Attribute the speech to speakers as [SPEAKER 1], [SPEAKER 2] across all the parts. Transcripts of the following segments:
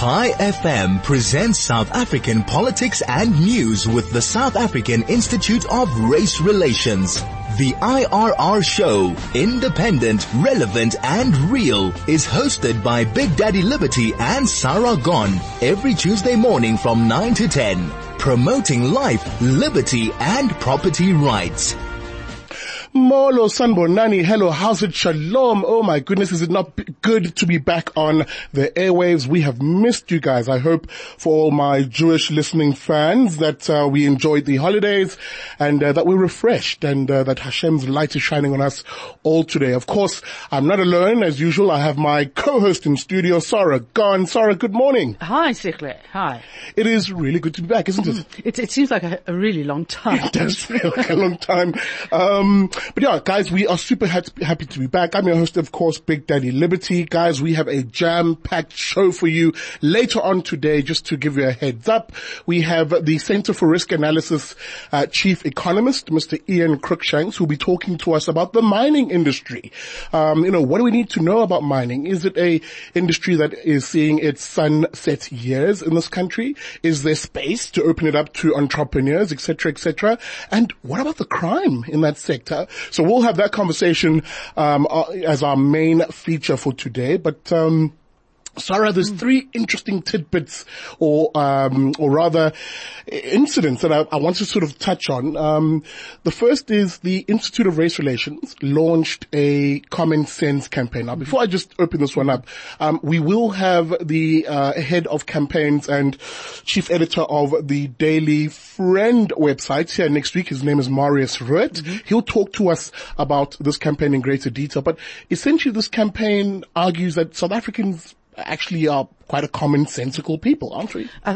[SPEAKER 1] Chai FM presents South African politics and news with the South African Institute of Race Relations. The IRR show, independent, relevant and real, is hosted by Big Daddy Liberty and Sarah Gon every Tuesday morning from 9 to 10, promoting life, liberty and property rights.
[SPEAKER 2] Molo Sanbonani, hello, how's it? Shalom. Oh my goodness, is it not good to be back on the airwaves? We have missed you guys. I hope for all my Jewish listening fans that uh, we enjoyed the holidays and uh, that we're refreshed and uh, that Hashem's light is shining on us all today. Of course, I'm not alone as usual. I have my co-host in studio, Sarah Gon. Sarah, good morning.
[SPEAKER 3] Hi, Sikle. Hi.
[SPEAKER 2] It is really good to be back, isn't it?
[SPEAKER 3] It, it seems like a, a really long time.
[SPEAKER 2] It does feel like a long time. Um, but yeah, guys, we are super happy to be back. I'm your host, of course, Big Daddy Liberty. Guys, we have a jam-packed show for you later on today, just to give you a heads up. We have the Center for Risk Analysis uh, Chief Economist, Mr. Ian Cruickshanks, who will be talking to us about the mining industry. Um, you know, what do we need to know about mining? Is it a industry that is seeing its sunset years in this country? Is there space to open it up to entrepreneurs, etc., etc.? And what about the crime in that sector? So we'll have that conversation um, uh, as our main feature for today. But um, Sarah, there's three interesting tidbits or, um, or rather incidents that I, I, want to sort of touch on. Um, the first is the Institute of Race Relations launched a common sense campaign. Now, before I just open this one up, um, we will have the uh, head of campaigns and chief editor of the Daily Friend website here next week. His name is Marius Roodt. Mm-hmm. He'll talk to us about this campaign in greater detail. But essentially, this campaign argues that South Africans actually are quite a commonsensical people, aren't we?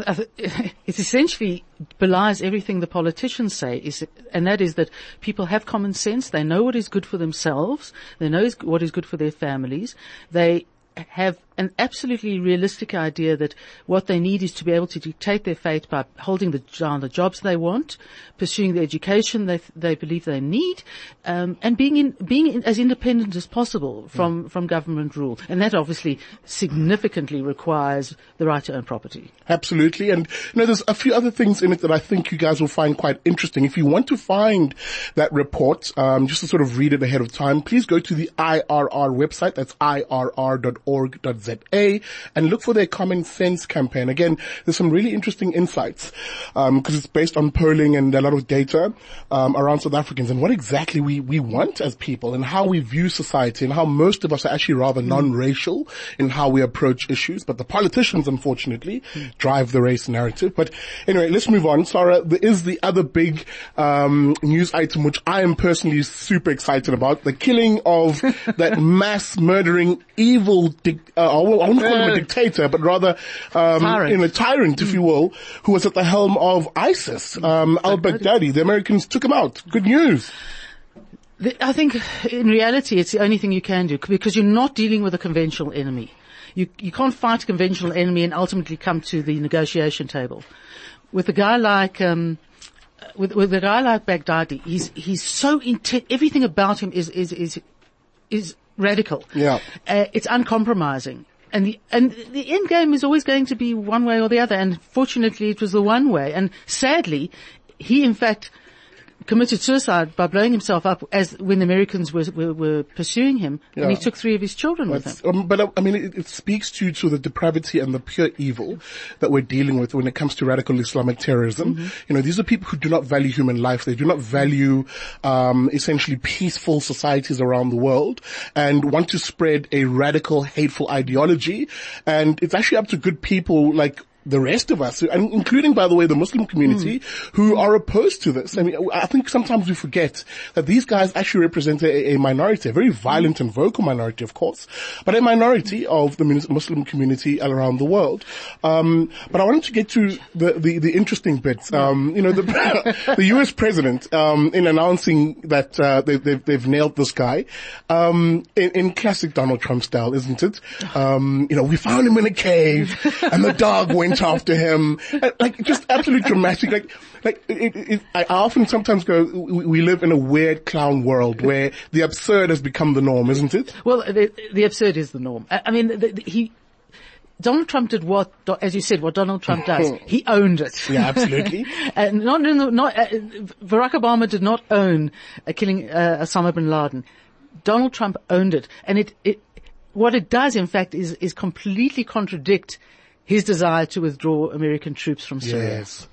[SPEAKER 3] It essentially belies everything the politicians say, is, and that is that people have common sense. They know what is good for themselves. They know what is good for their families. They have an absolutely realistic idea that what they need is to be able to dictate their fate by holding the, down the jobs they want, pursuing the education they, they believe they need, um, and being in, being in, as independent as possible from, mm. from government rule. And that obviously significantly requires the right to own property.
[SPEAKER 2] Absolutely. And, you know, there's a few other things in it that I think you guys will find quite interesting. If you want to find that report, um, just to sort of read it ahead of time, please go to the IRR website. That's irr.org.za ZA and look for their common sense campaign. Again, there's some really interesting insights because um, it's based on polling and a lot of data um, around South Africans and what exactly we, we want as people and how we view society and how most of us are actually rather mm. non-racial in how we approach issues. But the politicians, unfortunately, mm. drive the race narrative. But anyway, let's move on. Sarah, there is the other big um, news item which I am personally super excited about: the killing of that mass murdering evil. uh, I won't call him a dictator, but rather, um, tyrant. You know, tyrant, if you will, who was at the helm of ISIS, um, al-Baghdadi. The Americans took him out. Good news.
[SPEAKER 3] I think in reality it's the only thing you can do because you're not dealing with a conventional enemy. You, you can't fight a conventional enemy and ultimately come to the negotiation table. With a guy like, um, with, with a guy like Baghdadi, he's, he's so intent, everything about him is, is, is, is radical.
[SPEAKER 2] Yeah.
[SPEAKER 3] Uh, it's uncompromising. And the, and the end game is always going to be one way or the other. And fortunately it was the one way. And sadly, he in fact committed suicide by blowing himself up as when the Americans were, were, were pursuing him, yeah. and he took three of his children with him.
[SPEAKER 2] Um, but I mean, it, it, speaks to to the depravity and the pure evil that we're dealing with when it comes to radical Islamic terrorism. Mm-hmm. You know, these are people who do not value human life. They do not value um, essentially peaceful societies around the world, and want to spread a radical, hateful ideology. And it's actually up to good people like the rest of us, and including, by the way, the Muslim community, mm. who are opposed to this. I mean, I think sometimes we forget that these guys actually represent a, a minority, a very violent and vocal minority, of course, but a minority of the Muslim community all around the world. Um, but I wanted to get to the the, the interesting bits. Um, you know, the the U.S. president, um, in announcing that uh, they, they've they've nailed this guy, um, in, in, classic Donald Trump style, isn't it? Um, you know, we found him in a cave, and the dog went went after him. Like just absolutely dramatic. Like, like it, it, I often sometimes go, we, live in a weird clown world where the absurd has become the norm, isn't it?
[SPEAKER 3] Well, the, the absurd is the norm. I, I mean, the, the, he, Donald Trump did what, as you said, what Donald Trump does. He owned it.
[SPEAKER 2] Yeah, absolutely.
[SPEAKER 3] and not, the, not uh, Barack Obama did not own uh, killing uh, Osama bin Laden. Donald Trump owned it, and it, it what it does, in fact, is is completely contradict his desire to withdraw American troops from Syria.
[SPEAKER 2] Yes.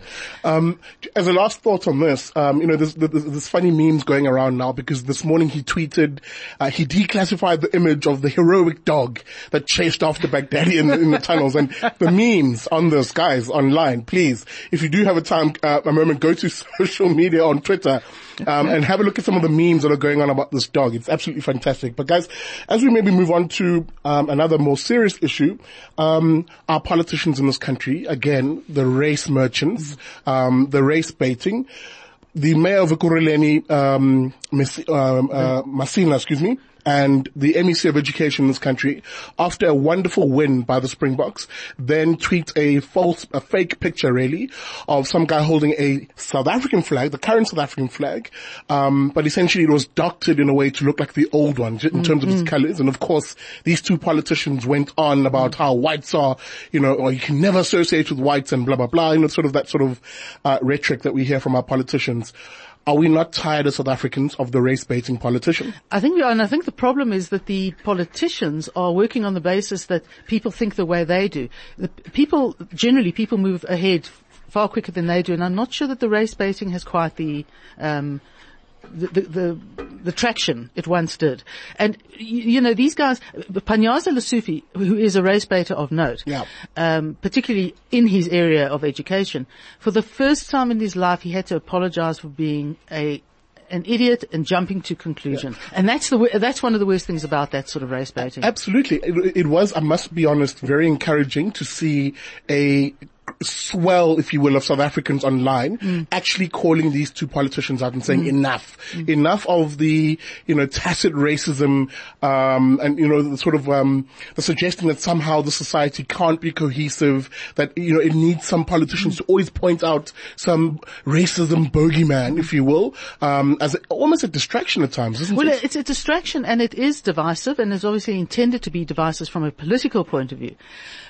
[SPEAKER 2] Um, as a last thought on this, um, you know, there's, funny memes going around now because this morning he tweeted, uh, he declassified the image of the heroic dog that chased after Baghdadi in, in the tunnels and the memes on this, guys, online, please, if you do have a time, uh, a moment, go to social media on Twitter um, and have a look at some of the memes that are going on about this dog. It's absolutely fantastic. But guys, as we maybe move on to um, another more serious issue, um, our politicians in this country, again, the race merchants, um, the race baiting. The mayor of Ekurhuleni, um, um, uh, Masina, excuse me, and the MEC of Education in this country, after a wonderful win by the Springboks, then tweet a false, a fake picture really, of some guy holding a South African flag, the current South African flag, um, but essentially it was doctored in a way to look like the old one in mm-hmm. terms of its colors. And of course, these two politicians went on about how whites are, you know, or you can never associate with whites and blah blah blah. You know, sort of that sort of uh, rhetoric that we hear from our politicians. Are we not tired as South Africans of the race baiting politician?
[SPEAKER 3] I think we are, and I think the problem is that the politicians are working on the basis that people think the way they do. The people, generally people move ahead far quicker than they do, and I'm not sure that the race baiting has quite the, um, the, the, the, traction it once did. And, you, you know, these guys, Panyaza Lesufi, who is a race baiter of note,
[SPEAKER 2] yeah.
[SPEAKER 3] um, particularly in his area of education, for the first time in his life, he had to apologize for being a an idiot and jumping to conclusion. Yeah. And that's the, that's one of the worst things about that sort of race baiting.
[SPEAKER 2] Absolutely. It, it was, I must be honest, very encouraging to see a swell, if you will, of South Africans online mm. actually calling these two politicians out and saying mm. enough, mm. enough of the, you know, tacit racism, um, and, you know, the sort of, um, the suggesting that somehow the society can't be cohesive, that, you know, it needs some politicians to always point out some racism bogeyman, if you will, um, as a, almost a distraction at times, isn't
[SPEAKER 3] well,
[SPEAKER 2] it?
[SPEAKER 3] Well, it's a distraction and it is divisive and is obviously intended to be divisive from a political point of view.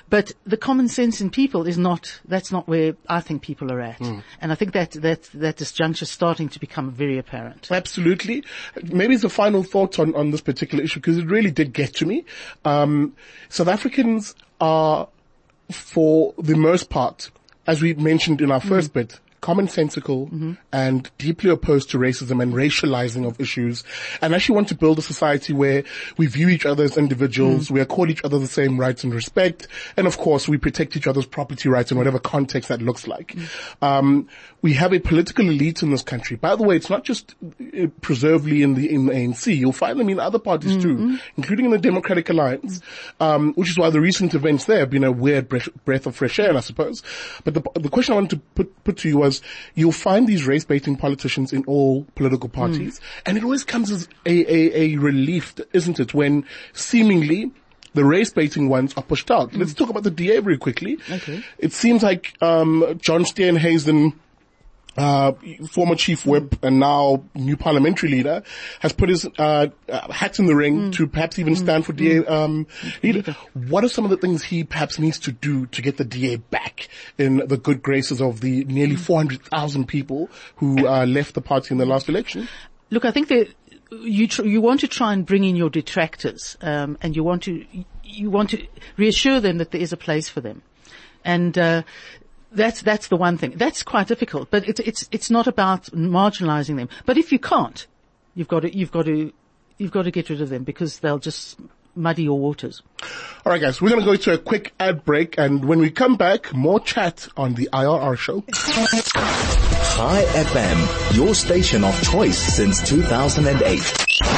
[SPEAKER 3] But the common sense in people is not, that's not where I think people are at. Mm. And I think that, that, that disjuncture is starting to become very apparent.
[SPEAKER 2] Absolutely. Maybe it's a final thought on, on this particular issue because it really did get to me. Um, South Africans are, for the most part, as we mentioned in our first mm. bit, commonsensical mm-hmm. and deeply opposed to racism and racializing of issues and actually want to build a society where we view each other as individuals, mm. we accord each other the same rights and respect, and of course we protect each other's property rights in whatever context that looks like. Mm. Um, we have a political elite in this country. By the way, it's not just uh, preservedly in the, in the ANC. You'll find them in other parties mm-hmm. too, including in the Democratic Alliance, um, which is why the recent events there have been a weird breath, breath of fresh air, I suppose. But the, the question I wanted to put, put to you was, because you'll find these race baiting politicians in all political parties, mm. and it always comes as a, a, a relief, isn't it, when seemingly the race baiting ones are pushed out. Mm. Let's talk about the DA very quickly.
[SPEAKER 3] Okay.
[SPEAKER 2] It seems like um, John Steenhuisen uh, former chief whip and now new parliamentary leader, has put his uh, uh hat in the ring mm. to perhaps even mm. stand for DA mm. um, leader. What are some of the things he perhaps needs to do to get the DA back in the good graces of the nearly mm. 400,000 people who uh, left the party in the last election?
[SPEAKER 3] Look, I think that you tr- you want to try and bring in your detractors, um, and you want to you want to reassure them that there is a place for them. And uh, that's, that's the one thing. That's quite difficult, but it's, it's, it's not about marginalizing them. But if you can't, you've got to, you've got to, you've got to get rid of them because they'll just muddy your waters.
[SPEAKER 2] All right, guys, we're going to go to a quick ad break, and when we come back, more chat on the IRR show.
[SPEAKER 1] Chai FM, your station of choice since 2008.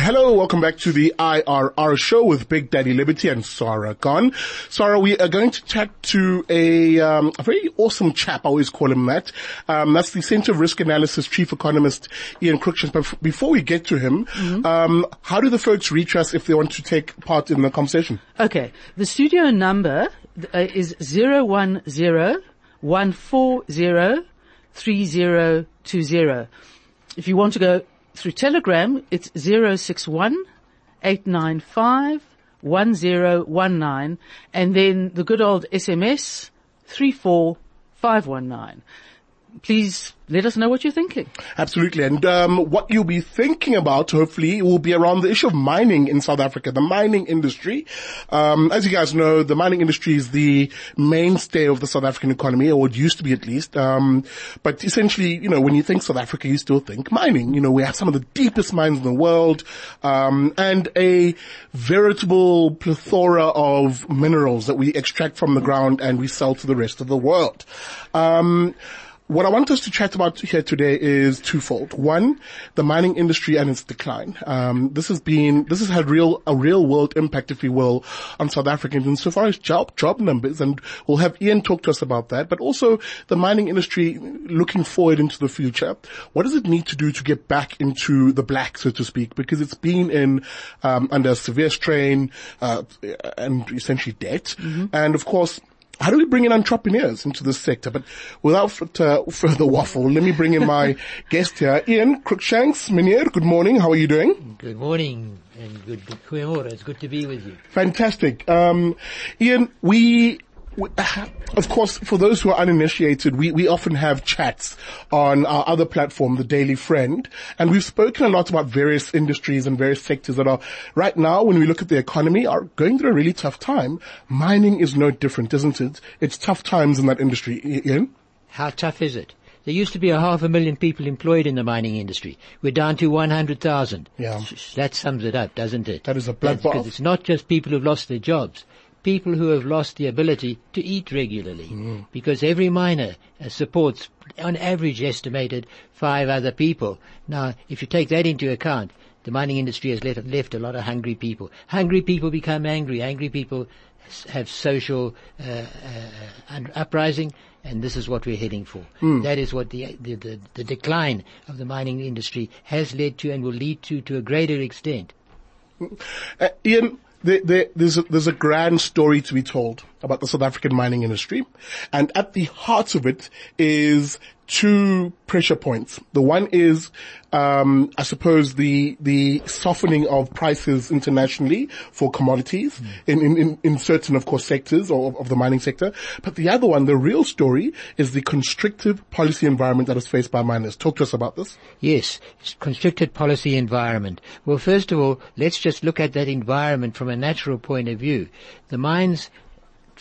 [SPEAKER 2] Hello, welcome back to the IRR show with Big Daddy Liberty and Sarah Gon. Sarah, we are going to chat to a, um, a very awesome chap, I always call him that. Um, that's the Center of Risk Analysis Chief Economist, Ian Cruickshank. But before we get to him, mm-hmm. um, how do the folks reach us if they want to take part in the conversation?
[SPEAKER 3] Okay. The studio number uh, is 010 140 3020. If you want to go through Telegram, it's 061 895 1019 and then the good old SMS 34519. Please let us know what you're thinking.
[SPEAKER 2] Absolutely. And um, what you'll be thinking about, hopefully, will be around the issue of mining in South Africa, the mining industry. Um, as you guys know, the mining industry is the mainstay of the South African economy, or it used to be at least. Um, but essentially, you know, when you think South Africa, you still think mining. You know, we have some of the deepest mines in the world, um, and a veritable plethora of minerals that we extract from the ground and we sell to the rest of the world. What I want us to chat about here today is twofold. One, the mining industry and its decline. Um, this has been, this has had real, a real world impact, if you will, on South Africans insofar as job, job numbers. And we'll have Ian talk to us about that, but also the mining industry looking forward into the future. What does it need to do to get back into the black, so to speak? Because it's been in, um, under severe strain, uh, and essentially debt. And of course, how do we bring in entrepreneurs into this sector? But without uh, further waffle, let me bring in my guest here, Ian Cruickshanks. Meneer, good morning. How are you doing?
[SPEAKER 4] Good morning and good goeiemorgen. It's good to be with you.
[SPEAKER 2] Fantastic. Um, Ian, we, we, of course, for those who are uninitiated, we, we often have chats on our other platform, the Daily Friend, and we've spoken a lot about various industries and various sectors that are right now, when we look at the economy, are going through a really tough time. Mining is no different, isn't it? It's tough times in that industry, Ian.
[SPEAKER 4] How tough is it? There used to be a half a million people employed in the mining industry. We're down to 100,000.
[SPEAKER 2] Yeah.
[SPEAKER 4] That sums it up, doesn't it?
[SPEAKER 2] That is a bloodbath.
[SPEAKER 4] It's not just people who've lost their jobs. People who have lost the ability to eat regularly.
[SPEAKER 2] Mm.
[SPEAKER 4] Because every miner uh, supports, on average, estimated five other people. Now, if you take that into account, the mining industry has left, left a lot of hungry people. Hungry people become angry. Angry people s- have social uh, uh, uprising, and this is what we're heading for. That is what the, the, the, the decline of the mining industry has led to and will lead to to a greater extent.
[SPEAKER 2] Uh, Ian, there, there, there's, a, there's a grand story to be told about the South African mining industry. And at the heart of it is two pressure points. The one is, um, I suppose the, the softening of prices internationally for commodities in, in, in, in certain, of course, sectors of, of the mining sector. But the other one, the real story, is the constrictive policy environment that is faced by miners. Talk to us about this.
[SPEAKER 4] Yes, constricted policy environment. Well, first of all, let's just look at that environment from a natural point of view. The mines,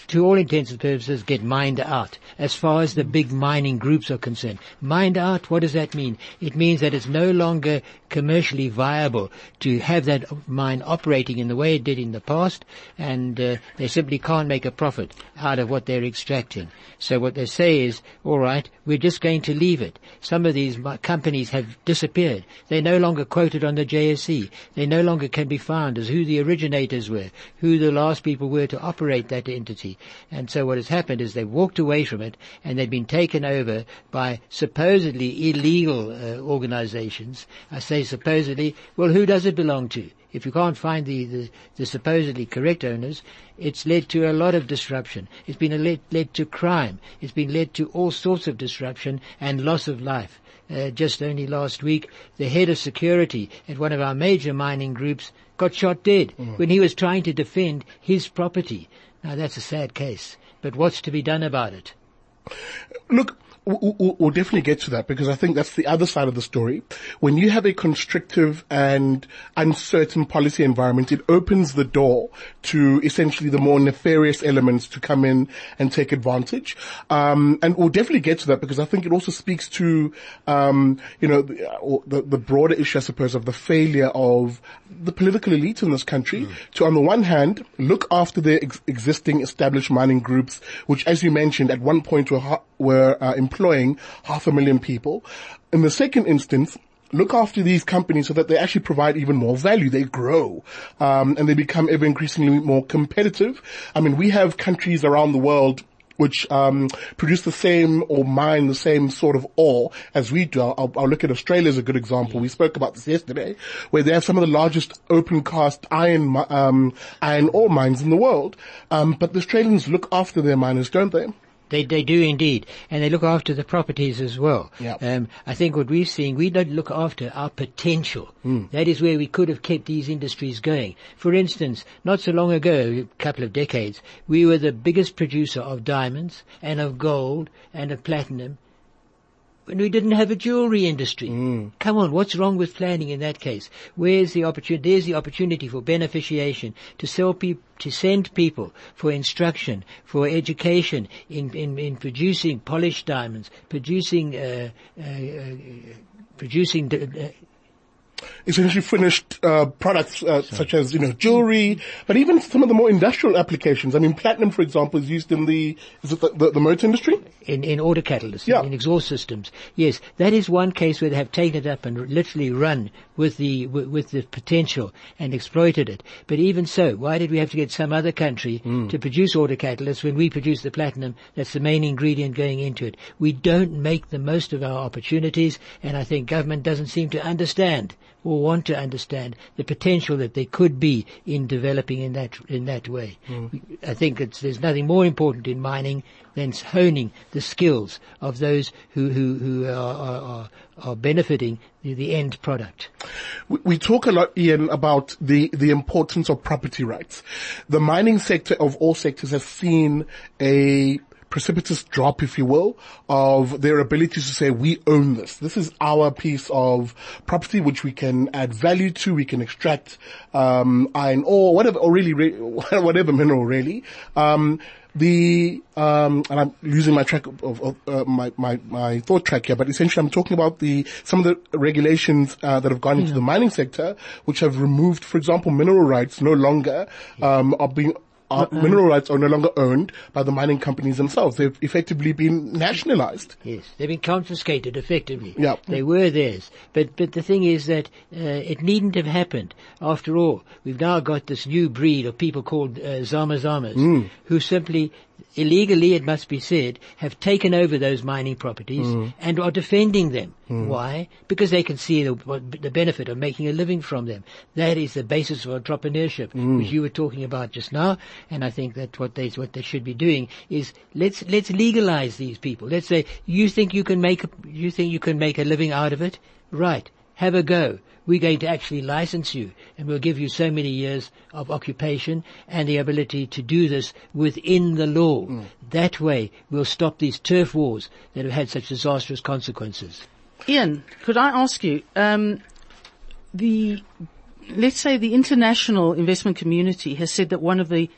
[SPEAKER 4] to all intents and purposes, get mined out as far as the big mining groups are concerned. Mined out, what does that mean? It means that it's no longer commercially viable to have that mine operating in the way it did in the past, and uh, they simply can't make a profit out of what they're extracting. So what they say is, all right, we're just going to leave it. Some of these companies have disappeared. They're no longer quoted on the JSE. They no longer can be found as who the originators were, who the last people were to operate that entity. And so what has happened is they've walked away from it and they've been taken over by supposedly illegal uh, organizations. I say supposedly, well who does it belong to? If you can't find the, the, the supposedly correct owners, it's led to a lot of disruption. It's been a led, led to crime. It's been led to all sorts of disruption and loss of life. Uh, just only last week, the head of security at one of our major mining groups got shot dead when he was trying to defend his property. Now that's a sad case, but what's to be done about it?
[SPEAKER 2] Look, we'll, we'll- definitely get to that because I think that's the other side of the story. When you have a constrictive and uncertain policy environment, it opens the door to essentially the more nefarious elements to come in and take advantage. Um, and we'll definitely get to that because I think it also speaks to, um, you know, the, the, the broader issue, I suppose, of the failure of the political elite in this country to, on the one hand, look after their ex- existing established mining groups, which, as you mentioned, at one point were, were uh, employing half a million people. In the second instance, look after these companies so that they actually provide even more value. They grow, um, and they become ever increasingly more competitive. I mean, we have countries around the world which um, produce the same or mine the same sort of ore as we do. I'll, I'll look at Australia as a good example. We spoke about this yesterday, where they have some of the largest open cast iron um, iron ore mines in the world. Um, but the Australians look after their miners, don't they?
[SPEAKER 4] They, they do indeed. And they look after the properties as well.
[SPEAKER 2] Yeah.
[SPEAKER 4] Um, I think what we're seeing, we don't look after our potential. That is where we could have kept these industries going. For instance, not so long ago, a couple of decades, we were the biggest producer of diamonds and of gold and of platinum when we didn't have a jewelry industry. Come on, what's wrong with planning in that case? Where's the opportunity? There's the opportunity for beneficiation to sell people, to send people for instruction, for education in, in, in producing polished diamonds, producing, uh, uh, uh, producing, uh,
[SPEAKER 2] essentially finished uh, products uh, such as you know jewelry, but even some of the more industrial applications. I mean, platinum, for example, is used in the is it the, the, the motor industry?
[SPEAKER 4] in, in auto catalysts,
[SPEAKER 2] Yeah.
[SPEAKER 4] in exhaust systems. Yes, that is one case where they have taken it up and literally run with the with, with the potential and exploited it. But even so, why did we have to get some other country to produce auto catalysts when we produce the platinum? That's the main ingredient going into it. We don't make the most of our opportunities, and I think government doesn't seem to understand or want to understand the potential that there could be in developing in that in that way. Mm. I think it's, there's nothing more important in mining than honing the skills of those who who, who are, are, are, are benefiting the, the end product.
[SPEAKER 2] We, we talk a lot, Ian, about the, the importance of property rights. The mining sector of all sectors has seen a precipitous drop, if you will, of their ability to say, we own this. This is our piece of property which we can add value to. We can extract, um, iron ore, whatever, or really, re- whatever mineral really. Um, the um, and I'm losing my track of, of uh, my, my my thought track here, but essentially I'm talking about the some of the regulations uh, that have gone into the mining sector, which have removed, for example, mineral rights no longer um, are being. Are, mineral rights are no longer owned by the mining companies themselves. They've effectively been nationalized.
[SPEAKER 4] Yes, they've been confiscated effectively.
[SPEAKER 2] Yeah.
[SPEAKER 4] They were theirs. But, but the thing is that, uh, it needn't have happened. After all, we've now got this new breed of people called, uh, Zama Zamas, who simply, illegally it must be said, have taken over those mining properties mm. and are defending them. Mm. Why? Because they can see the, the benefit of making a living from them. That is the basis of entrepreneurship, mm. which you were talking about just now. And I think that what they, what they should be doing is let's, let's legalize these people. Let's say, you think you can make, you think you can make a living out of it? Right. Have a go. We're going to actually license you and we'll give you so many years of occupation and the ability to do this within the law. That way we'll stop these turf wars that have had such disastrous consequences.
[SPEAKER 3] Ian, could I ask you, um, the, let's say the international investment community has said that one of the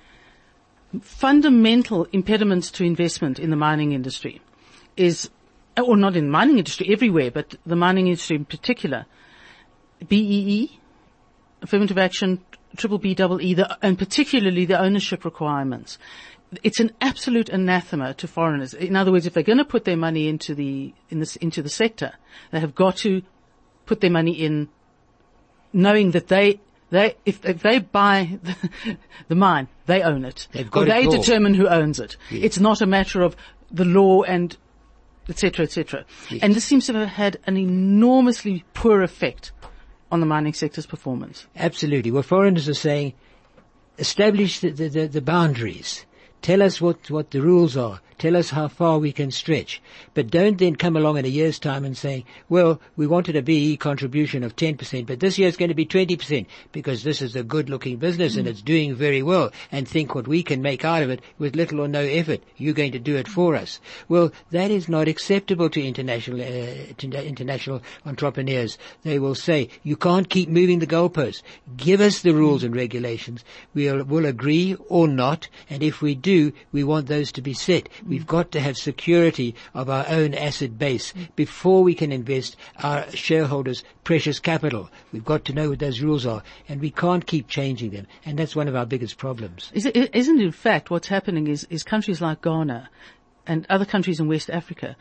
[SPEAKER 3] fundamental impediments to investment in the mining industry is, or not in the mining industry, everywhere, but the mining industry in particular, BEE, affirmative action, triple B, double E, the, and particularly the ownership requirements. It's an absolute anathema to foreigners. In other words, if they're going to put their money into the in this into the sector, they have got to put their money in, knowing that they they if, if they buy the, the mine, they own it,
[SPEAKER 4] They've got
[SPEAKER 3] or
[SPEAKER 4] it
[SPEAKER 3] they
[SPEAKER 4] all.
[SPEAKER 3] determine who owns it. It's not a matter of the law and etc. etc. And this seems to have had an enormously poor effect on the mining sector's performance.
[SPEAKER 4] Absolutely. What foreigners are saying, establish the, the, the, the boundaries. Tell us what, what the rules are. Tell us how far we can stretch. But don't then come along in a year's time and say, well, we wanted a BE contribution of 10%, but this year it's going to be 20% because this is a good looking business and it's doing very well and think what we can make out of it with little or no effort. You're going to do it for us. Well, that is not acceptable to international, uh, to international entrepreneurs. They will say, you can't keep moving the goalposts. Give us the rules and regulations. We'll, we'll agree or not. And if we do, we want those to be set. We've got to have security of our own asset base before we can invest our shareholders' precious capital. We've got to know what those rules are, and we can't keep changing them. And that's one of our biggest problems.
[SPEAKER 3] Is it, isn't in fact what's happening is, is countries like Ghana and other countries in West Africa,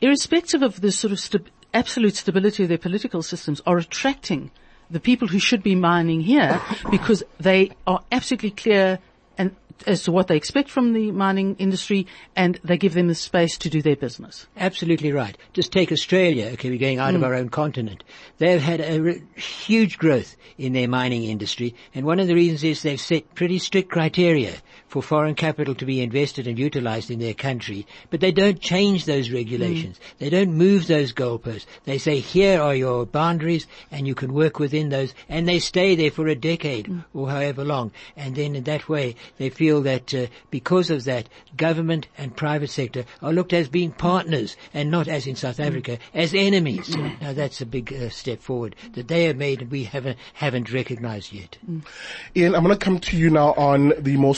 [SPEAKER 3] irrespective of the sort of sta- absolute stability of their political systems, are attracting the people who should be mining here because they are absolutely clear as to what they expect from the mining industry and they give them the space to do their business.
[SPEAKER 4] Absolutely right. Just take Australia, okay, we're going out of hmm. our own continent. They've had a re- huge growth in their mining industry, and one of the reasons is they've set pretty strict criteria for for foreign capital to be invested and utilized in their country, but they don't change those regulations. They don't move those goalposts. They say, here are your boundaries and you can work within those and they stay there for a decade or however long. And then in that way, they feel that uh, because of that, government and private sector are looked as being partners and not as in South Africa, as enemies. Now that's a big uh, step forward that they have made and we haven't, haven't recognized yet.
[SPEAKER 2] Ian, I'm going to come to you now on the more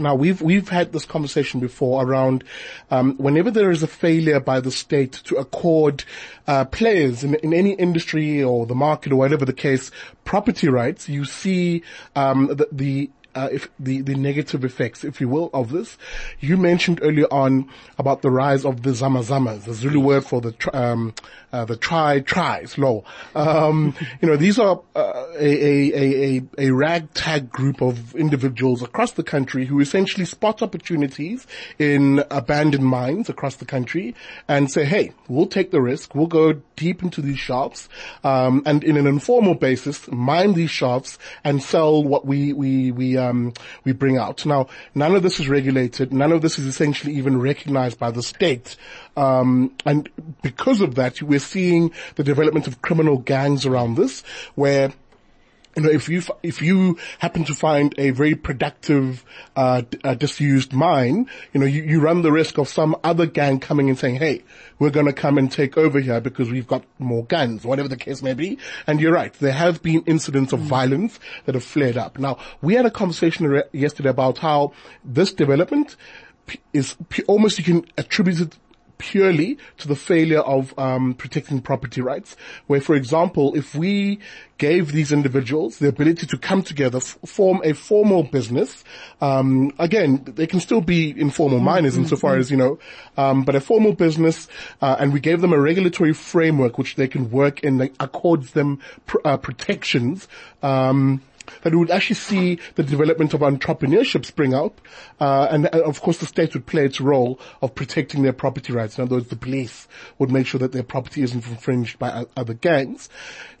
[SPEAKER 2] Now, we've we've had this conversation before around um, whenever there is a failure by the state to accord uh, players in, in any industry or the market or whatever the case property rights, you see um, the, the uh, if the, the negative effects, if you will, of this. You mentioned earlier on about the rise of the zamazamas, the Zulu word for the um, uh, the try tries law. Um, you know, these are uh, a, a, a, a ragtag group of individuals across the country who essentially spot opportunities in abandoned mines across the country and say, hey, we'll take the risk, we'll go deep into these shafts, um, and in an informal basis, mine these shafts and sell what we, we, we, um, we bring out. Now, none of this is regulated, none of this is essentially even recognized by the state. Um, and because of that, we're seeing the development of criminal gangs around this, where you know, if you if you happen to find a very productive, uh, d- uh, disused mine, you know, you, you run the risk of some other gang coming and saying, "Hey, we're going to come and take over here because we've got more guns," whatever the case may be. And you're right, there have been incidents of violence that have flared up. Now, we had a conversation re- yesterday about how this development is p- almost you can attribute it purely to the failure of um, protecting property rights. Where, for example, if we gave these individuals the ability to come together, f- form a formal business, um, again, they can still be informal miners insofar as you know, um, but a formal business, uh, and we gave them a regulatory framework which they can work in that accords them pr- uh, protections. Um, that we would actually see the development of entrepreneurship spring up, uh, and uh, of course the state would play its role of protecting their property rights. In other words, the police would make sure that their property isn't infringed by other gangs.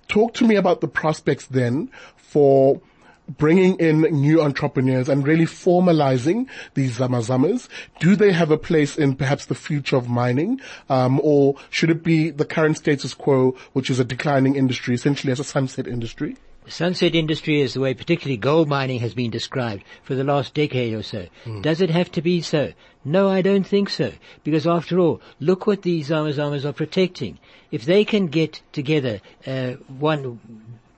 [SPEAKER 2] Talk to me about the prospects then for bringing in new entrepreneurs and really formalizing these zamazamas? Do they have a place in perhaps the future of mining? Um, or should it be the current status quo, which is a declining industry, essentially as a sunset industry?
[SPEAKER 4] Sunset industry is the way particularly gold mining has been described for the last decade or so. Does it have to be so? No, I don't think so. Because after all, look what these Zamazamas are protecting. If they can get together uh, one,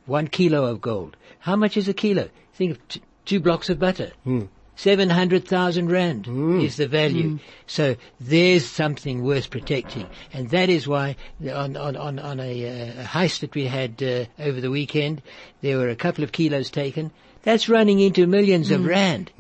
[SPEAKER 4] one kilo of gold, how much is a kilo? Think of t- two blocks of butter. Hmm. 700,000 rand hmm. is the value. Hmm. So there's something worth protecting. And that is why on, on, on, on a, uh, heist that we had uh, over the weekend, there were a couple of kilos taken. That's running into millions of rand.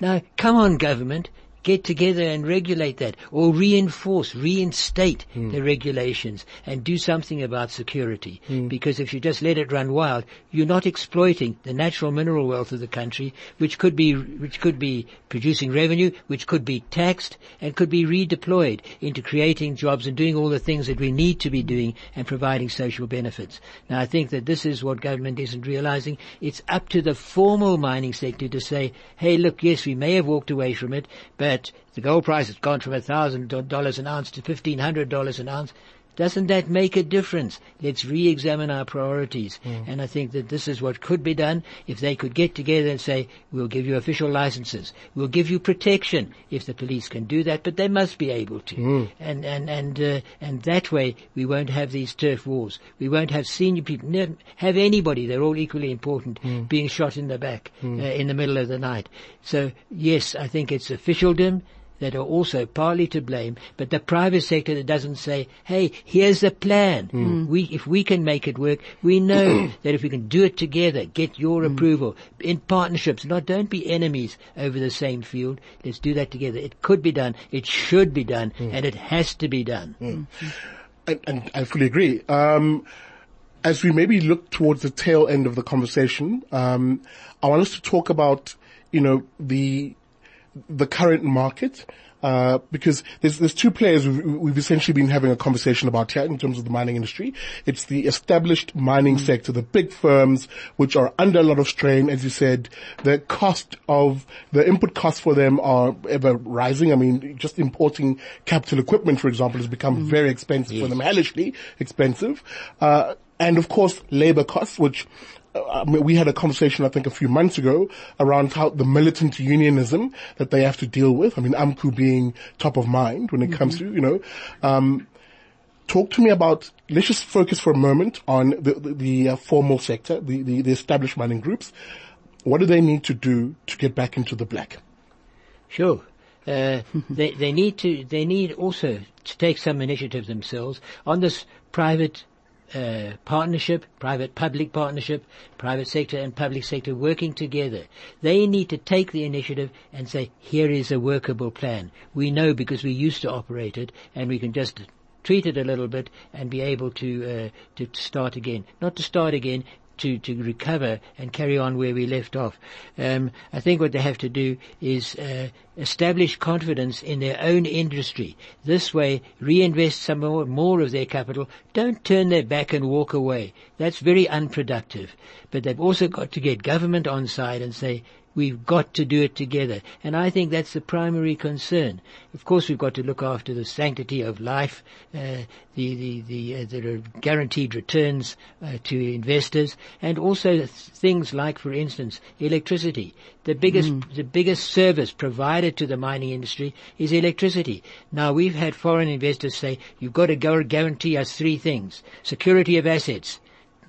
[SPEAKER 4] Now, come on government, get together and regulate that or reinforce, reinstate hmm. the regulations and do something about security. Hmm. Because if you just let it run wild, you're not exploiting the natural mineral wealth of the country, which could be, which could be producing revenue, which could be taxed and could be redeployed into creating jobs and doing all the things that we need to be doing and providing social benefits. Now I think that this is what government isn't realizing. It's up to the formal mining sector to say, hey look, yes, we may have walked away from it, but the gold price has gone from thousand dollars an ounce to fifteen hundred dollars an ounce. Doesn't that make a difference? Let's re-examine our priorities. And I think that this is what could be done if they could get together and say, we'll give you official licenses. We'll give you protection if the police can do that, but they must be able to. And, and, and, uh, and that way we won't have these turf wars. We won't have senior people, ne- have anybody, they're all equally important, being shot in the back uh, in the middle of the night. So yes, I think it's officialdom that are also partly to blame, but the private sector that doesn't say, hey, here's the plan. We, if we can make it work, we know that if we can do it together, get your approval in partnerships, not don't be enemies over the same field. Let's do that together. It could be done. It should be done and it has to be done.
[SPEAKER 2] and, and I fully agree. Um, as we maybe look towards the tail end of the conversation, um, I want us to talk about, you know, the the current market? Uh, because there's there's two players we've, we've, essentially been having a conversation about here in terms of the mining industry. It's the established mining mm. sector, the big firms which are under a lot of strain. As you said, the cost of the input costs for them are ever rising. I mean, just importing capital equipment, for example, has become mm. very expensive yes. for them, hellishly expensive. Uh, and of course, labor costs, which uh, we had a conversation, I think, a few months ago around how the militant unionism that they have to deal with. I mean, AMCU being top of mind when it mm-hmm. comes to, you know, um, talk to me about, let's just focus for a moment on the, the, the uh, formal sector, the, the, the established mining groups. What do they need to do to get back into the black?
[SPEAKER 4] Sure. Uh, they, they need to, they need also to take some initiative themselves on this private uh, partnership, private-public partnership, private sector and public sector working together. They need to take the initiative and say, here is a workable plan. We know because we used to operate it and we can just treat it a little bit and be able to uh, to start again. Not to start again, to, to recover and carry on where we left off. Um, I think what they have to do is uh, establish confidence in their own industry. This way, reinvest some more, more of their capital. Don't turn their back and walk away. That's very unproductive. But they've also got to get government on side and say, We've got to do it together. And I think that's the primary concern. Of course, we've got to look after the sanctity of life, uh, the, the, the, uh, the guaranteed returns uh, to investors, and also th- things like, for instance, electricity. The biggest, mm. the biggest service provided to the mining industry is electricity. Now, we've had foreign investors say, you've got to go guarantee us three things. Security of assets.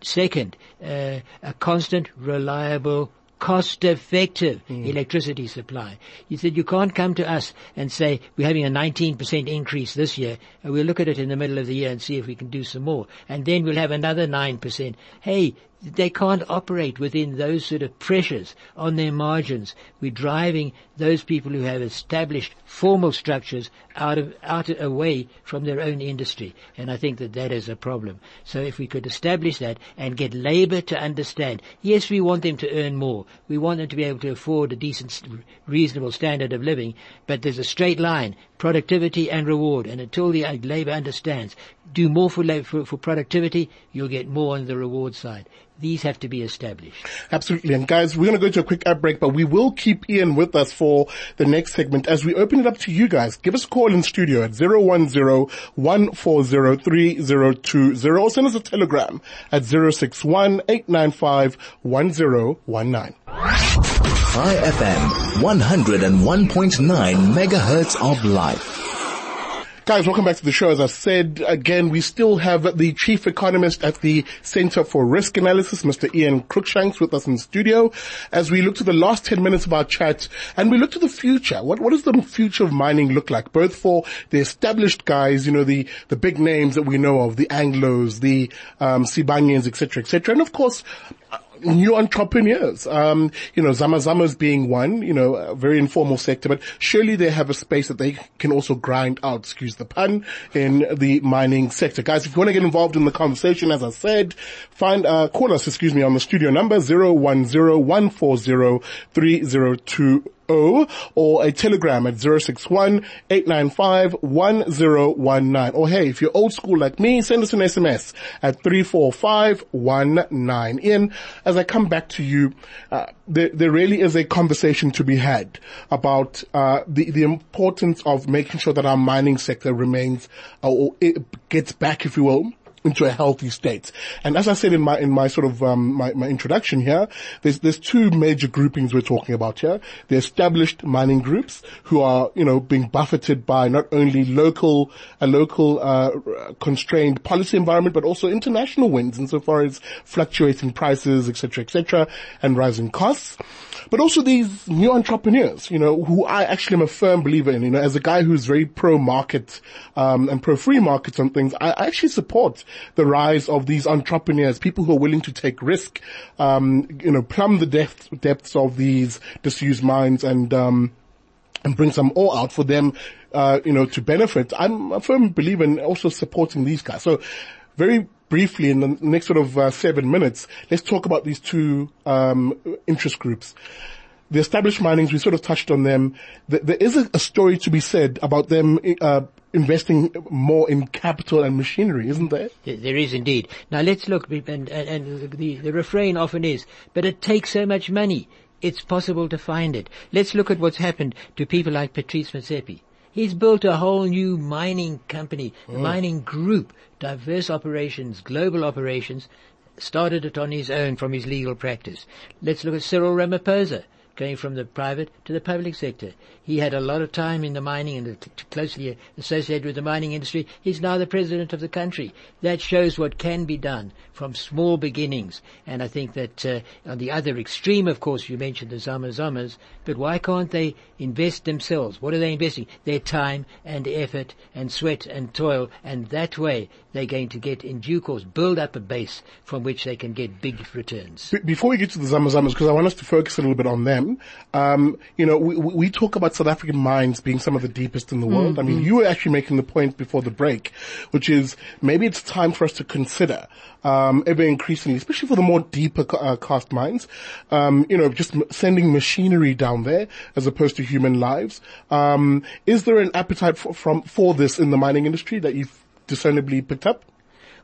[SPEAKER 4] Second, uh, a constant, reliable cost-effective mm. electricity supply. He said, you can't come to us and say, we're having a 19% increase this year, and we'll look at it in the middle of the year and see if we can do some more. And then we'll have another 9%. Hey, they can't operate within those sort of pressures on their margins. We're driving those people who have established formal structures out of, out of, away from their own industry. And I think that that is a problem. So if we could establish that and get labor to understand, yes, we want them to earn more. We want them to be able to afford a decent, reasonable standard of living, but there's a straight line, productivity and reward. And until the uh, labor understands, do more for, for, for productivity, you'll get more on the reward side these have to be established.
[SPEAKER 2] Absolutely. And guys, we're going to go to a quick ad break, but we will keep Ian with us for the next segment as we open it up to you guys. Give us a call in studio at 010-140-3020 or send us a telegram at 061-895-1019.
[SPEAKER 1] Chai FM, 101.9 megahertz of life.
[SPEAKER 2] Guys, welcome back to the show. As I said, again, we still have the chief economist at the Center for Risk Analysis, Mr. Ian Cruickshanks with us in the studio as we look to the last 10 minutes of our chat and we look to the future. What, what does the future of mining look like? Both for the established guys, you know, the, the big names that we know of, the Anglos, the, um, Sibanyes, etc., etc. And of course, new entrepreneurs. Um, you know, Zamazamas being one, you know, a very informal sector, but surely they have a space that they can also grind out, excuse the pun, in the mining sector. Guys, if you want to get involved in the conversation, as I said, find, uh, call us, excuse me, on the studio number 010 140 3020 or a telegram at 061 Or hey, if you're old school like me, send us an SMS at 34519. Ian, as I come back to you, uh, there, there really is a conversation to be had about uh, the, the importance of making sure that our mining sector remains, uh, or it gets back, if you will, into a healthy state. And as I said in my in my sort of um, my, my introduction here, there's there's two major groupings we're talking about here: the established mining groups who are you know being buffeted by not only local a local uh, constrained policy environment, but also international winds insofar as fluctuating prices, etc., etc., and rising costs but also these new entrepreneurs, you know, who I actually am a firm believer in, you know, as a guy who's very pro market, um, and pro free markets and things, I actually support the rise of these entrepreneurs, people who are willing to take risk, um, you know, plumb the depths, depths of these disused mines and, um, and bring some ore out for them, uh, you know, to benefit. I'm a firm believer in also supporting these guys. So very briefly in the next sort of uh, seven minutes, let's talk about these two um, interest groups. the established minings, we sort of touched on them. Th- There is a, story to be said about them, uh, investing more in capital and machinery, isn't there?
[SPEAKER 4] There is indeed. Now let's look, and, and, the, the refrain often is, but it takes so much money. It's possible to find it. Let's look at what's happened to people like Patrice Motsepe. He's built a whole new mining company, a oh. mining group, diverse operations, global operations, started it on his own from his legal practice. Let's look at Cyril Ramaphosa, going from the private to the public sector. He had a lot of time in the mining and closely associated with the mining industry. He's now the president of the country. That shows what can be done from small beginnings. And I think that uh, on the other extreme, of course, you mentioned the Zama Zamas, but why can't they invest themselves? What are they investing? Their time and effort and sweat and toil, and that way they're going to get, in due course, build up a base from which they can get big returns.
[SPEAKER 2] Be- Before we get to the Zamazamas, because I want us to focus a little bit on them, um, you know, we, we talk about South African mines being some of the deepest in the world. I mean, you were actually making the point before the break, which is maybe it's time for us to consider, um, ever increasingly, especially for the more deeper uh, cast mines, um, you know, just m- sending machinery down there as opposed to human lives. Um, is there an appetite for, from for this in the mining industry that you've discernibly picked up?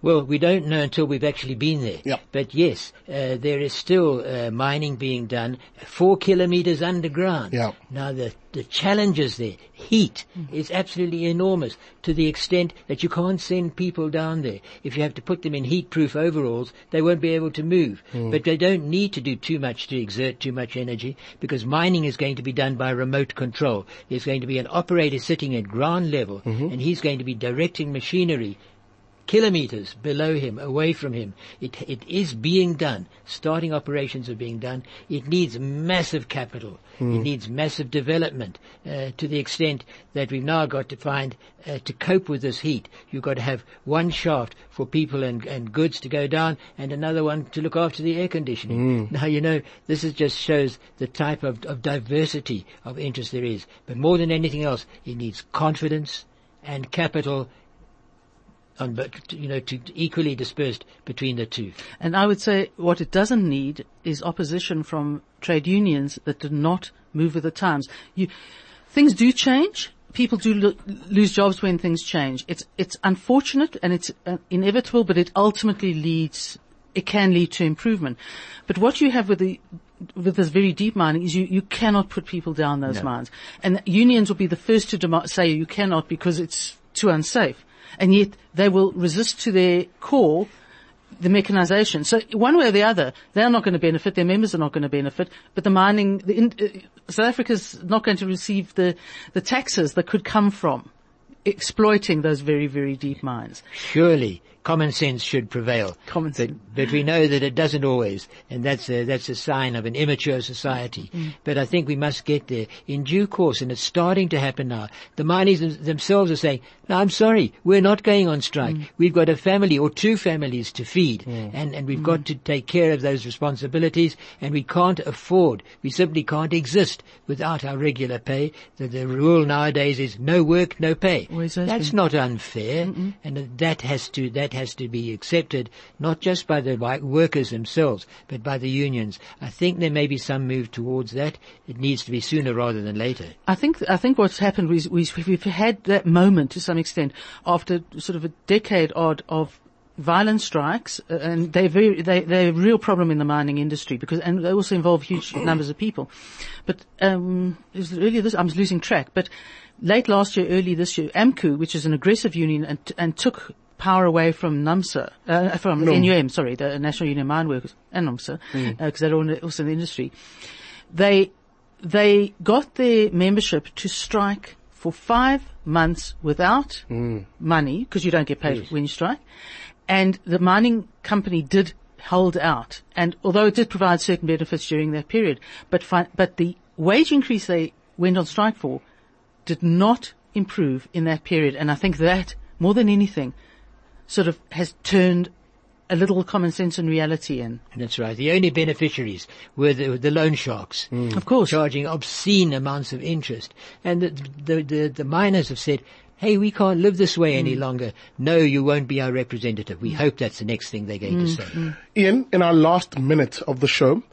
[SPEAKER 4] Well, we don't know until we've actually been there.
[SPEAKER 2] Yeah.
[SPEAKER 4] But yes, uh, there is still uh, mining being done four kilometers underground.
[SPEAKER 2] Yeah.
[SPEAKER 4] Now the the challenges there, heat is absolutely enormous to the extent that you can't send people down there. If you have to put them in heat-proof overalls, they won't be able to move. But they don't need to do too much to exert too much energy because mining is going to be done by remote control. There's going to be an operator sitting at ground level and he's going to be directing machinery kilometers below him, away from him. It, it is being done. Starting operations are being done. It needs massive capital. It needs massive development uh, to the extent that we've now got to find uh, to cope with this heat. You've got to have one shaft for people and, and goods to go down and another one to look after the air conditioning. Now, you know, this is just shows the type of, of diversity of interest there is. But more than anything else, it needs confidence and capital on, but you know, to equally dispersed between the two.
[SPEAKER 3] And I would say what it doesn't need is opposition from trade unions that do not move with the times. You, things do change. People do lo- lose jobs when things change. It's it's unfortunate and it's uh, inevitable, but it ultimately leads. It can lead to improvement. But what you have with the with this very deep mining is you, you cannot put people down those mines. And unions will be the first to demo- say you cannot because it's too unsafe. And yet they will resist to their core the mechanization. So one way or the other, they're not going to benefit, their members are not going to benefit, but the mining, the uh, South Africa's not going to receive the, the taxes that could come from exploiting those very, very deep mines.
[SPEAKER 4] Surely common sense should prevail.
[SPEAKER 3] Common
[SPEAKER 4] but,
[SPEAKER 3] sense.
[SPEAKER 4] but we know that it doesn't always, and that's a, that's a sign of an immature society.
[SPEAKER 3] Mm.
[SPEAKER 4] But I think we must get there in due course, and it's starting to happen now. The miners them- themselves are saying, "No, I'm sorry, we're not going on strike.
[SPEAKER 3] Mm.
[SPEAKER 4] We've got a family or two families to feed, and and we've
[SPEAKER 3] Mm.
[SPEAKER 4] got to take care of those responsibilities, and we can't afford. We simply can't exist without our regular pay. The, the rule nowadays is no work, no pay. That's
[SPEAKER 3] been.
[SPEAKER 4] not unfair, and that has to that has to be accepted not just by the workers themselves, but by the unions. I think there may be some move towards that. It needs to be sooner rather than later.
[SPEAKER 3] I think I think what's happened is we, we've had that moment to some extent after sort of a decade odd of violent strikes, uh, and they're very they they're a real problem in the mining industry because and they also involve huge numbers of people. But um, it this I'm losing track, but late last year, early this year, AMCU, which is an aggressive union, and and took power away from NUMSA, uh, from NUM, sorry, the National Union of Mine Workers, and NUMSA, because mm. uh, they're all- also in the industry. They they got their membership to strike for five months without mm. money because you don't get paid when you strike, and the mining company did hold out, and although it did provide certain benefits during that period, but fi- but the wage increase they went on strike for did not improve in that period, and I think that more than anything sort of has turned a little common sense and reality in.
[SPEAKER 4] That's right. The only beneficiaries were the, the loan sharks. Mm.
[SPEAKER 3] Of course.
[SPEAKER 4] Charging obscene amounts of interest. And the, the, the, the miners have said, hey, we can't live this way any mm. longer. No, you won't be our representative. We mm. hope that's the next thing they're going to say.
[SPEAKER 2] Ian, in our last minute of the show,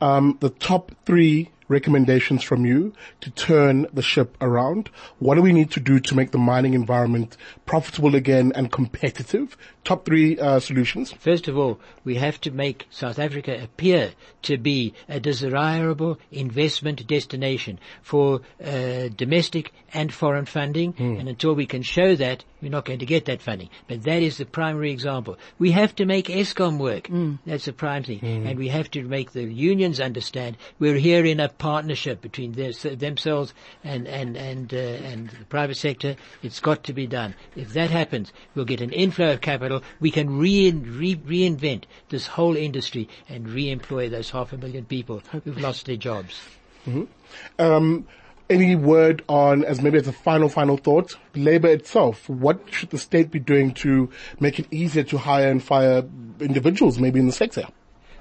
[SPEAKER 2] um, the top three recommendations from you to turn the ship around. What do we need to do to make the mining environment profitable again and competitive? Top three uh, solutions.
[SPEAKER 4] First of all, we have to make South Africa appear to be a desirable investment destination for uh, domestic and foreign funding. And until we can show that, we're not going to get that funding. But that is the primary example. We have to make Eskom work. That's the prime thing. And we have to make the unions understand we're here in a partnership between their, themselves and, and, and, uh, and the private sector. It's got to be done. If that happens, we'll get an inflow of capital. We can re- re- reinvent this whole industry and re-employ those half a million people who've lost their jobs.
[SPEAKER 2] Um, any word on, as maybe as a final, final thought, labor itself? What should the state be doing to make it easier to hire and fire individuals, maybe in the sector?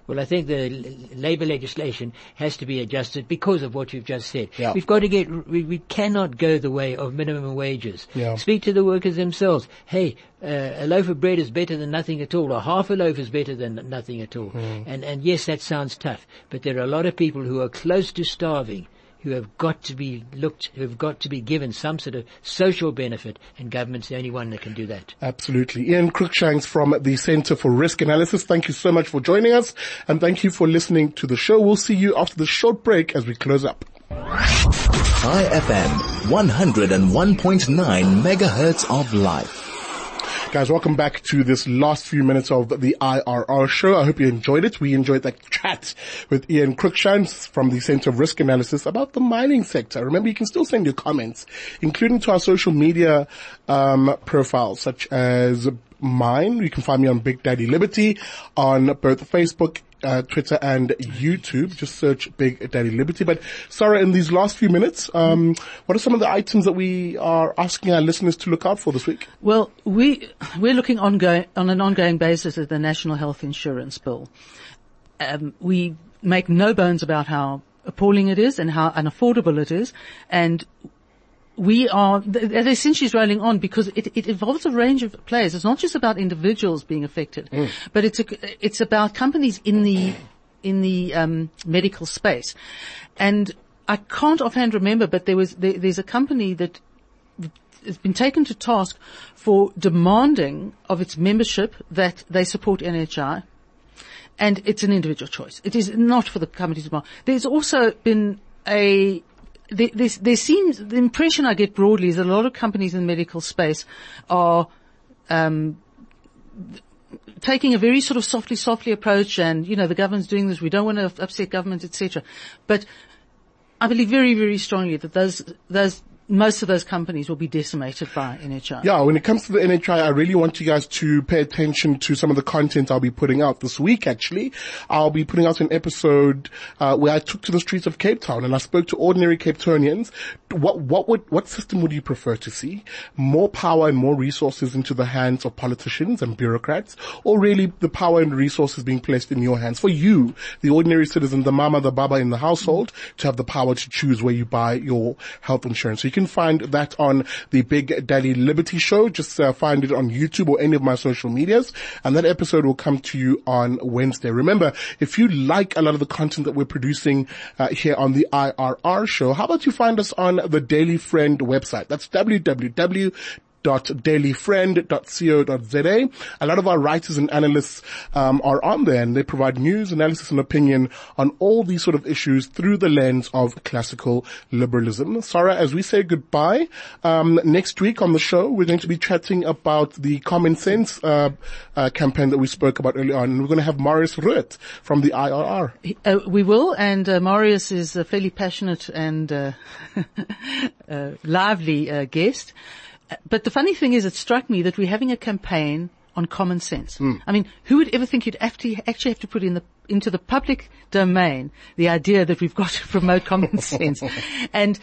[SPEAKER 4] Well, I think the labour legislation has to be adjusted because of what you've just said.
[SPEAKER 2] Yeah.
[SPEAKER 4] We've got to get, we, we cannot go the way of minimum wages.
[SPEAKER 2] Yeah.
[SPEAKER 4] Speak to the workers themselves. Hey, uh, a loaf of bread is better than nothing at all, or half a loaf is better than nothing at all. And, and yes, that sounds tough, but there are a lot of people who are close to starving who have got to be looked, who have got to be given some sort of social benefit, and government's the only one that can do that.
[SPEAKER 2] Absolutely. Ian Cruickshanks from the Center for Risk Analysis. Thank you so much for joining us and thank you for listening to the show. We'll see you after the short break as we close up.
[SPEAKER 1] Chai FM, 101.9 megahertz of life.
[SPEAKER 2] Guys, welcome back to this last few minutes of the IRR show. I hope you enjoyed it. We enjoyed that chat with Ian Cruickshanks from the Center of Risk Analysis about the mining sector. Remember, you can still send your comments, including to our social media um, profiles, such as mine. You can find me on Big Daddy Liberty on both Facebook uh, Twitter and YouTube. Just search Big Daddy Liberty. But Sarah, in these last few minutes, um, what are some of the items that we are asking our listeners to look out for this week?
[SPEAKER 3] Well, we we're looking ongoing on an ongoing basis at the National Health Insurance Bill. Um, we make no bones about how appalling it is and how unaffordable it is, and we are th- that essentially is rolling on because it, it involves a range of players. It's not just about individuals being affected, but it's a, it's about companies in the in the um, medical space, and I can't offhand remember, but there was there, there's a company that has been taken to task for demanding of its membership that they support NHI. And it's an individual choice. It is not for the company to demand. There's also been a there, there seems the impression I get broadly is that a lot of companies in the medical space are um, taking a very sort of softly, softly approach, and you know the government's doing this. We don't want to upset government, etc. But I believe very, very strongly that those those most of those companies will be decimated by NHI.
[SPEAKER 2] Yeah, when it comes to the NHI, I really want you guys to pay attention to some of the content I'll be putting out this week. Actually, I'll be putting out an episode uh, where I took to the streets of Cape Town and I spoke to ordinary Cape Townians. What what would what system would you prefer to see? More power and more resources into the hands of politicians and bureaucrats, or really the power and resources being placed in your hands for you, the ordinary citizen, the mama, the baba in the household, to have the power to choose where you buy your health insurance. So you can find that on the Big Daddy Liberty Show. Just uh, find it on YouTube or any of my social medias. And that episode will come to you on Wednesday. Remember, if you like a lot of the content that we're producing uh, here on the IRR show, how about you find us on the Daily Friend website? That's www dailyfriend.co.za. A lot of our writers and analysts um, are on there and they provide news, analysis and opinion on all these sort of issues through the lens of classical liberalism. Sarah, as we say goodbye, um, next week on the show, we're going to be chatting about the common sense uh, uh, campaign that we spoke about earlier on. And we're going to have Marius Roodt from the IRR.
[SPEAKER 3] Uh, we will, and uh, Marius is a fairly passionate and uh, uh, lively guest. But the funny thing is, it struck me that we're having a campaign on common sense. Hmm. I mean, who would ever think you'd have to, actually have to put in the, into the public domain the idea that we've got to promote common sense? And,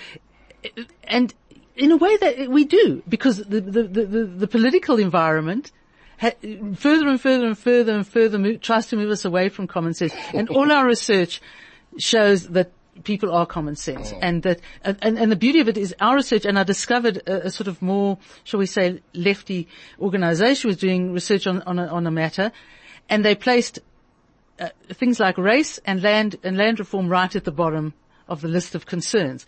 [SPEAKER 3] and in a way that we do, because the, the, the, the, the political environment ha- further and further and further and further tries to move us away from common sense. And all our research shows that people are common sense and that, and, and, and the beauty of it is our research and I discovered a, a sort of more, shall we say, lefty organization was doing research on, on a, on a matter and they placed uh, things like race and land and land reform right at the bottom of the list of concerns.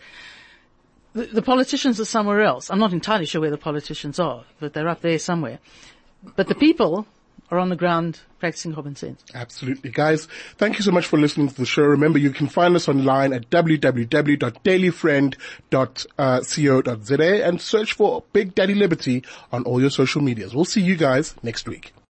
[SPEAKER 3] The, the politicians are somewhere else. I'm not entirely sure where the politicians are, but they're up there somewhere. But the people are on the ground practicing common sense.
[SPEAKER 2] Absolutely. Guys, thank you so much for listening to the show. Remember, you can find us online at www.dailyfriend.co.za uh, and search for Big Daddy Liberty on all your social medias. We'll see you guys next week.